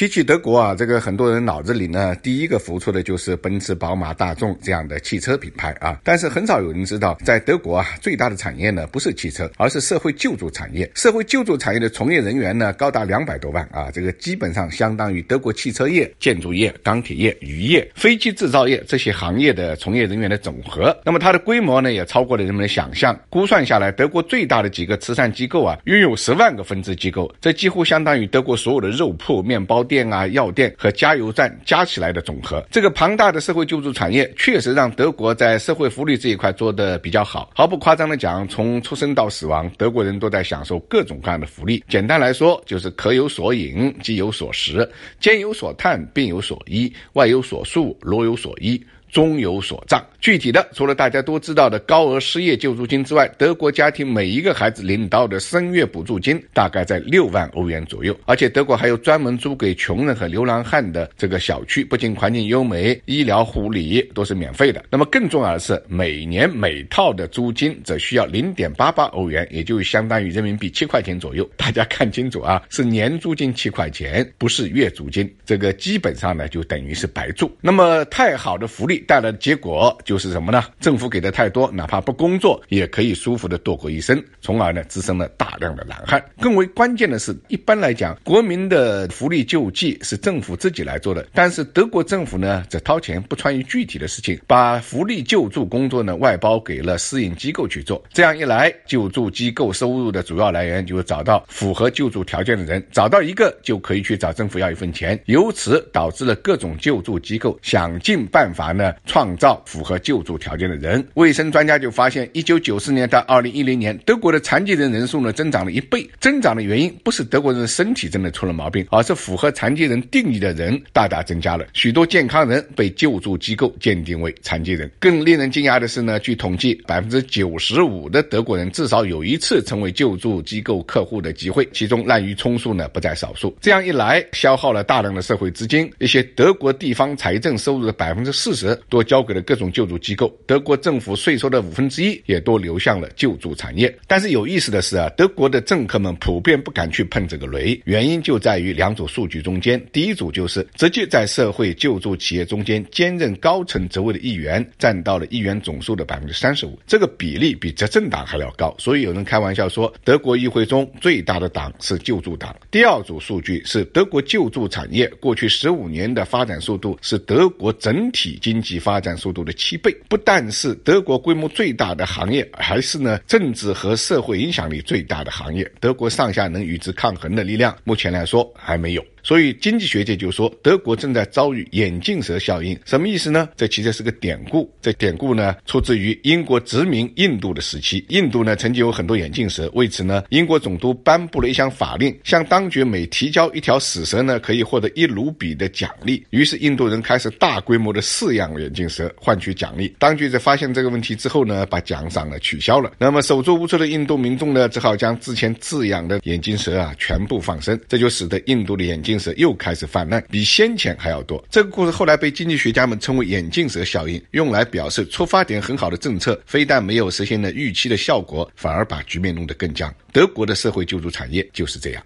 提起德国啊，这个很多人脑子里呢，第一个浮出的就是奔驰、宝马、大众这样的汽车品牌啊。但是很少有人知道，在德国啊，最大的产业呢不是汽车，而是社会救助产业。社会救助产业的从业人员呢高达两百多万啊，这个基本上相当于德国汽车业、建筑业、钢铁业、渔业、飞机制造业这些行业的从业人员的总和。那么它的规模呢，也超过了人们的想象。估算下来，德国最大的几个慈善机构啊，拥有十万个分支机构，这几乎相当于德国所有的肉铺、面包。店啊，药店和加油站加起来的总和，这个庞大的社会救助产业确实让德国在社会福利这一块做得比较好。毫不夸张的讲，从出生到死亡，德国人都在享受各种各样的福利。简单来说，就是渴有所饮，饥有所食，兼有所叹，病有所医，外有所束，罗有所依。终有所障。具体的，除了大家都知道的高额失业救助金之外，德国家庭每一个孩子领到的生月补助金大概在六万欧元左右。而且德国还有专门租给穷人和流浪汉的这个小区，不仅环境优美，医疗护理都是免费的。那么更重要的是，每年每套的租金则需要零点八八欧元，也就相当于人民币七块钱左右。大家看清楚啊，是年租金七块钱，不是月租金。这个基本上呢，就等于是白住。那么太好的福利。带来的结果就是什么呢？政府给的太多，哪怕不工作也可以舒服的度过一生，从而呢滋生了大量的懒汉。更为关键的是，一般来讲，国民的福利救济是政府自己来做的，但是德国政府呢则掏钱不参与具体的事情，把福利救助工作呢外包给了私营机构去做。这样一来，救助机构收入的主要来源就是找到符合救助条件的人，找到一个就可以去找政府要一份钱，由此导致了各种救助机构想尽办法呢。创造符合救助条件的人。卫生专家就发现，一九九四年到二零一零年，德国的残疾人人数呢增长了一倍。增长的原因不是德国人身体真的出了毛病，而是符合残疾人定义的人大大增加了。许多健康人被救助机构鉴定为残疾人。更令人惊讶的是呢，据统计，百分之九十五的德国人至少有一次成为救助机构客户的机会，其中滥竽充数呢不在少数。这样一来，消耗了大量的社会资金，一些德国地方财政收入的百分之四十。多交给了各种救助机构，德国政府税收的五分之一也都流向了救助产业。但是有意思的是啊，德国的政客们普遍不敢去碰这个雷，原因就在于两组数据中间。第一组就是直接在社会救助企业中间兼任高层职位的议员，占到了议员总数的百分之三十五，这个比例比执政党还要高。所以有人开玩笑说，德国议会中最大的党是救助党。第二组数据是德国救助产业过去十五年的发展速度是德国整体经济。发展速度的七倍，不但是德国规模最大的行业，还是呢政治和社会影响力最大的行业。德国上下能与之抗衡的力量，目前来说还没有。所以经济学界就说，德国正在遭遇眼镜蛇效应，什么意思呢？这其实是个典故。这典故呢，出自于英国殖民印度的时期。印度呢，曾经有很多眼镜蛇，为此呢，英国总督颁布了一项法令，向当局每提交一条死蛇呢，可以获得一卢比的奖励。于是印度人开始大规模的饲养眼镜蛇，换取奖励。当局在发现这个问题之后呢，把奖赏呢取消了。那么手足无措的印度民众呢，只好将之前饲养的眼镜蛇啊全部放生，这就使得印度的眼镜。眼镜蛇又开始泛滥，比先前还要多。这个故事后来被经济学家们称为“眼镜蛇效应”，用来表示出发点很好的政策，非但没有实现了预期的效果，反而把局面弄得更僵。德国的社会救助产业就是这样。